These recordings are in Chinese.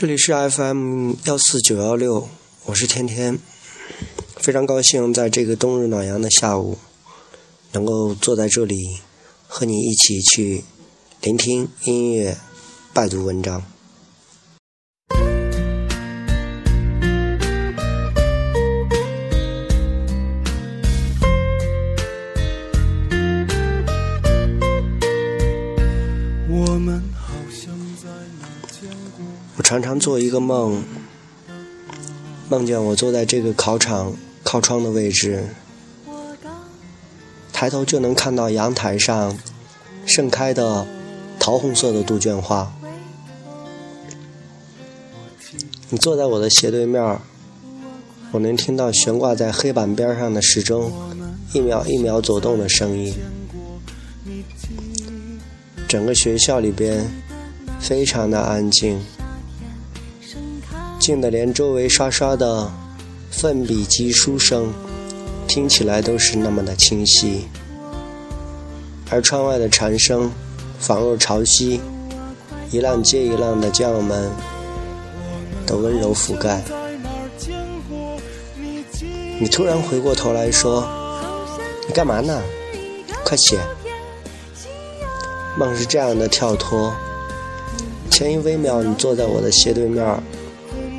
这里是 FM 幺四九幺六，我是天天，非常高兴在这个冬日暖阳的下午，能够坐在这里和你一起去聆听音乐、拜读文章。我常常做一个梦，梦见我坐在这个考场靠窗的位置，抬头就能看到阳台上盛开的桃红色的杜鹃花。你坐在我的斜对面，我能听到悬挂在黑板边上的时钟一秒一秒走动的声音。整个学校里边非常的安静，静的连周围刷刷的奋笔疾书声听起来都是那么的清晰，而窗外的蝉声仿若潮汐，一浪接一浪的将我们的温柔覆盖。你突然回过头来说：“你干嘛呢？快写！”梦是这样的跳脱，前一微秒你坐在我的斜对面，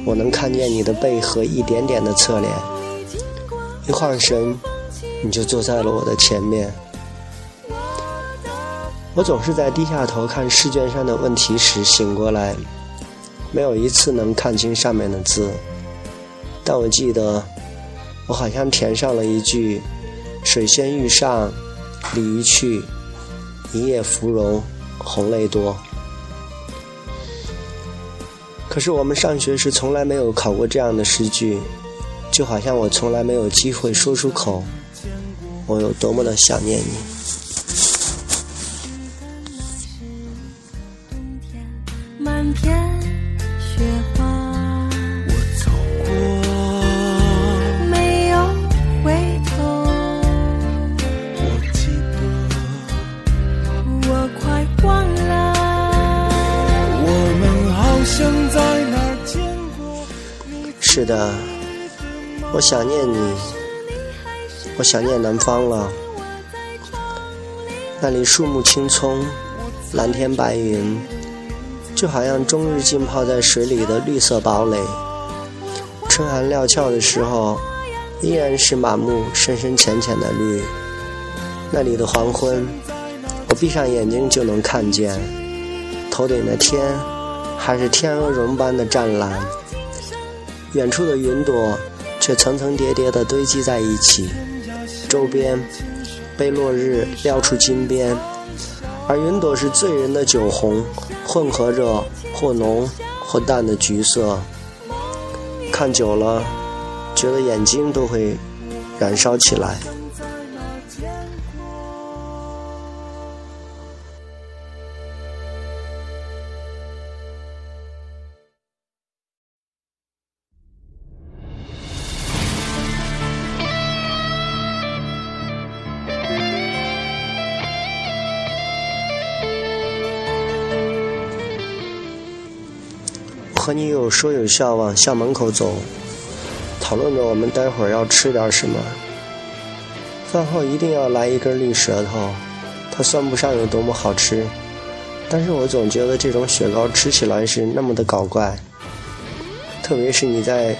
我能看见你的背和一点点的侧脸，一晃神，你就坐在了我的前面。我总是在低下头看试卷上的问题时醒过来，没有一次能看清上面的字，但我记得，我好像填上了一句“水仙欲上，鲤鱼去”。一夜芙蓉，红泪多。可是我们上学时从来没有考过这样的诗句，就好像我从来没有机会说出口，我有多么的想念你。是的，我想念你，我想念南方了。那里树木青葱，蓝天白云，就好像终日浸泡在水里的绿色堡垒。春寒料峭的时候，依然是满目深深浅浅的绿。那里的黄昏，我闭上眼睛就能看见，头顶的天还是天鹅绒般的湛蓝。远处的云朵却层层叠叠地堆积在一起，周边被落日撩出金边，而云朵是醉人的酒红，混合着或浓或淡的橘色。看久了，觉得眼睛都会燃烧起来。和你有说有笑往校门口走，讨论着我们待会儿要吃点什么。饭后一定要来一根绿舌头，它算不上有多么好吃，但是我总觉得这种雪糕吃起来是那么的搞怪。特别是你在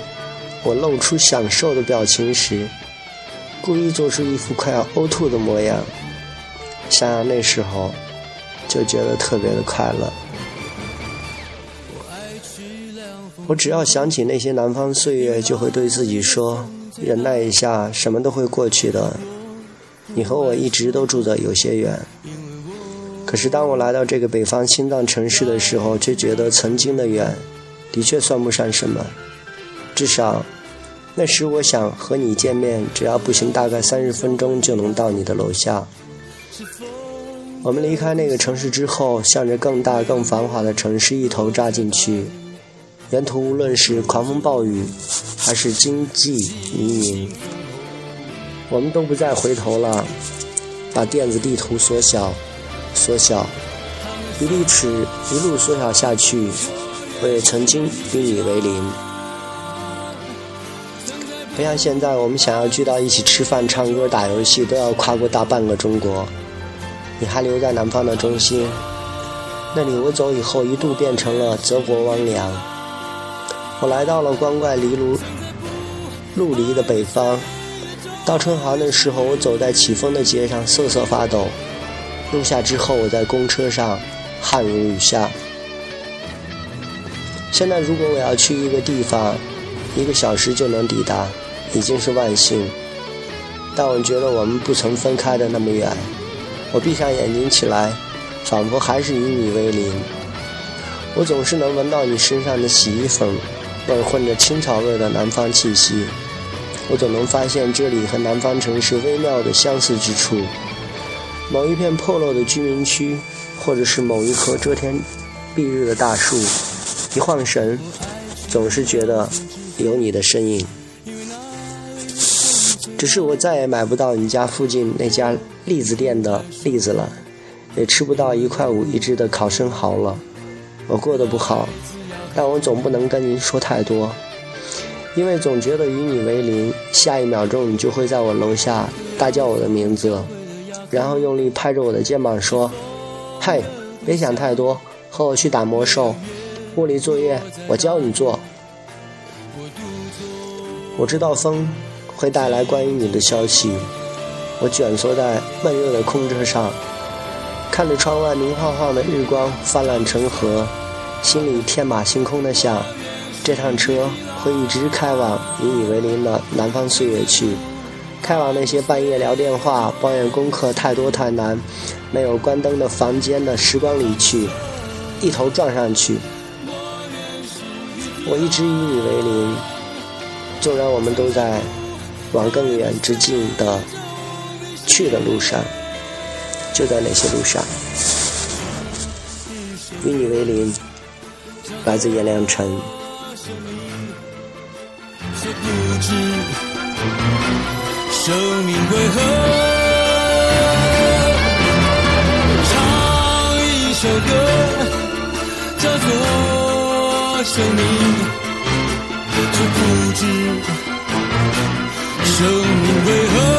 我露出享受的表情时，故意做出一副快要呕吐的模样，想想那时候，就觉得特别的快乐。我只要想起那些南方岁月，就会对自己说：忍耐一下，什么都会过去的。你和我一直都住得有些远，可是当我来到这个北方心脏城市的时候，却觉得曾经的远，的确算不上什么。至少，那时我想和你见面，只要步行大概三十分钟就能到你的楼下。我们离开那个城市之后，向着更大、更繁华的城市一头扎进去。沿途无论是狂风暴雨，还是经济泥泞，我们都不再回头了。把电子地图缩小，缩小，一粒尺一路缩小下去，我也曾经与你为邻。不像现在，我们想要聚到一起吃饭、唱歌、打游戏，都要跨过大半个中国。你还留在南方的中心，那里我走以后一度变成了泽国汪洋。我来到了光怪离卢陆离的北方。到春寒的时候，我走在起风的街上，瑟瑟发抖。入夏之后，我在公车上，汗如雨下。现在，如果我要去一个地方，一个小时就能抵达，已经是万幸。但我觉得我们不曾分开的那么远。我闭上眼睛起来，仿佛还是与你为邻。我总是能闻到你身上的洗衣粉味，混着青草味的南方气息。我总能发现这里和南方城市微妙的相似之处。某一片破落的居民区，或者是某一棵遮天蔽日的大树，一晃神，总是觉得有你的身影。只是我再也买不到你家附近那家栗子店的栗子了，也吃不到一块五一只的烤生蚝了。我过得不好，但我总不能跟您说太多，因为总觉得与你为邻，下一秒钟你就会在我楼下大叫我的名字。然后用力拍着我的肩膀说：“嘿，别想太多，和我去打魔兽。物理作业我教你做。”我知道风会带来关于你的消息。我蜷缩在闷热的空车上，看着窗外明晃晃的日光泛滥成河，心里天马行空的想：这趟车会一直开往与你为邻的南方岁月去。开往那些半夜聊电话、抱怨功课太多太难、没有关灯的房间的时光里去，一头撞上去。我一直与你为邻，纵然我们都在往更远之境的去的路上，就在那些路上，与你为邻。来自颜良辰。生命为何唱一首歌，叫做生命，却不知生命为何。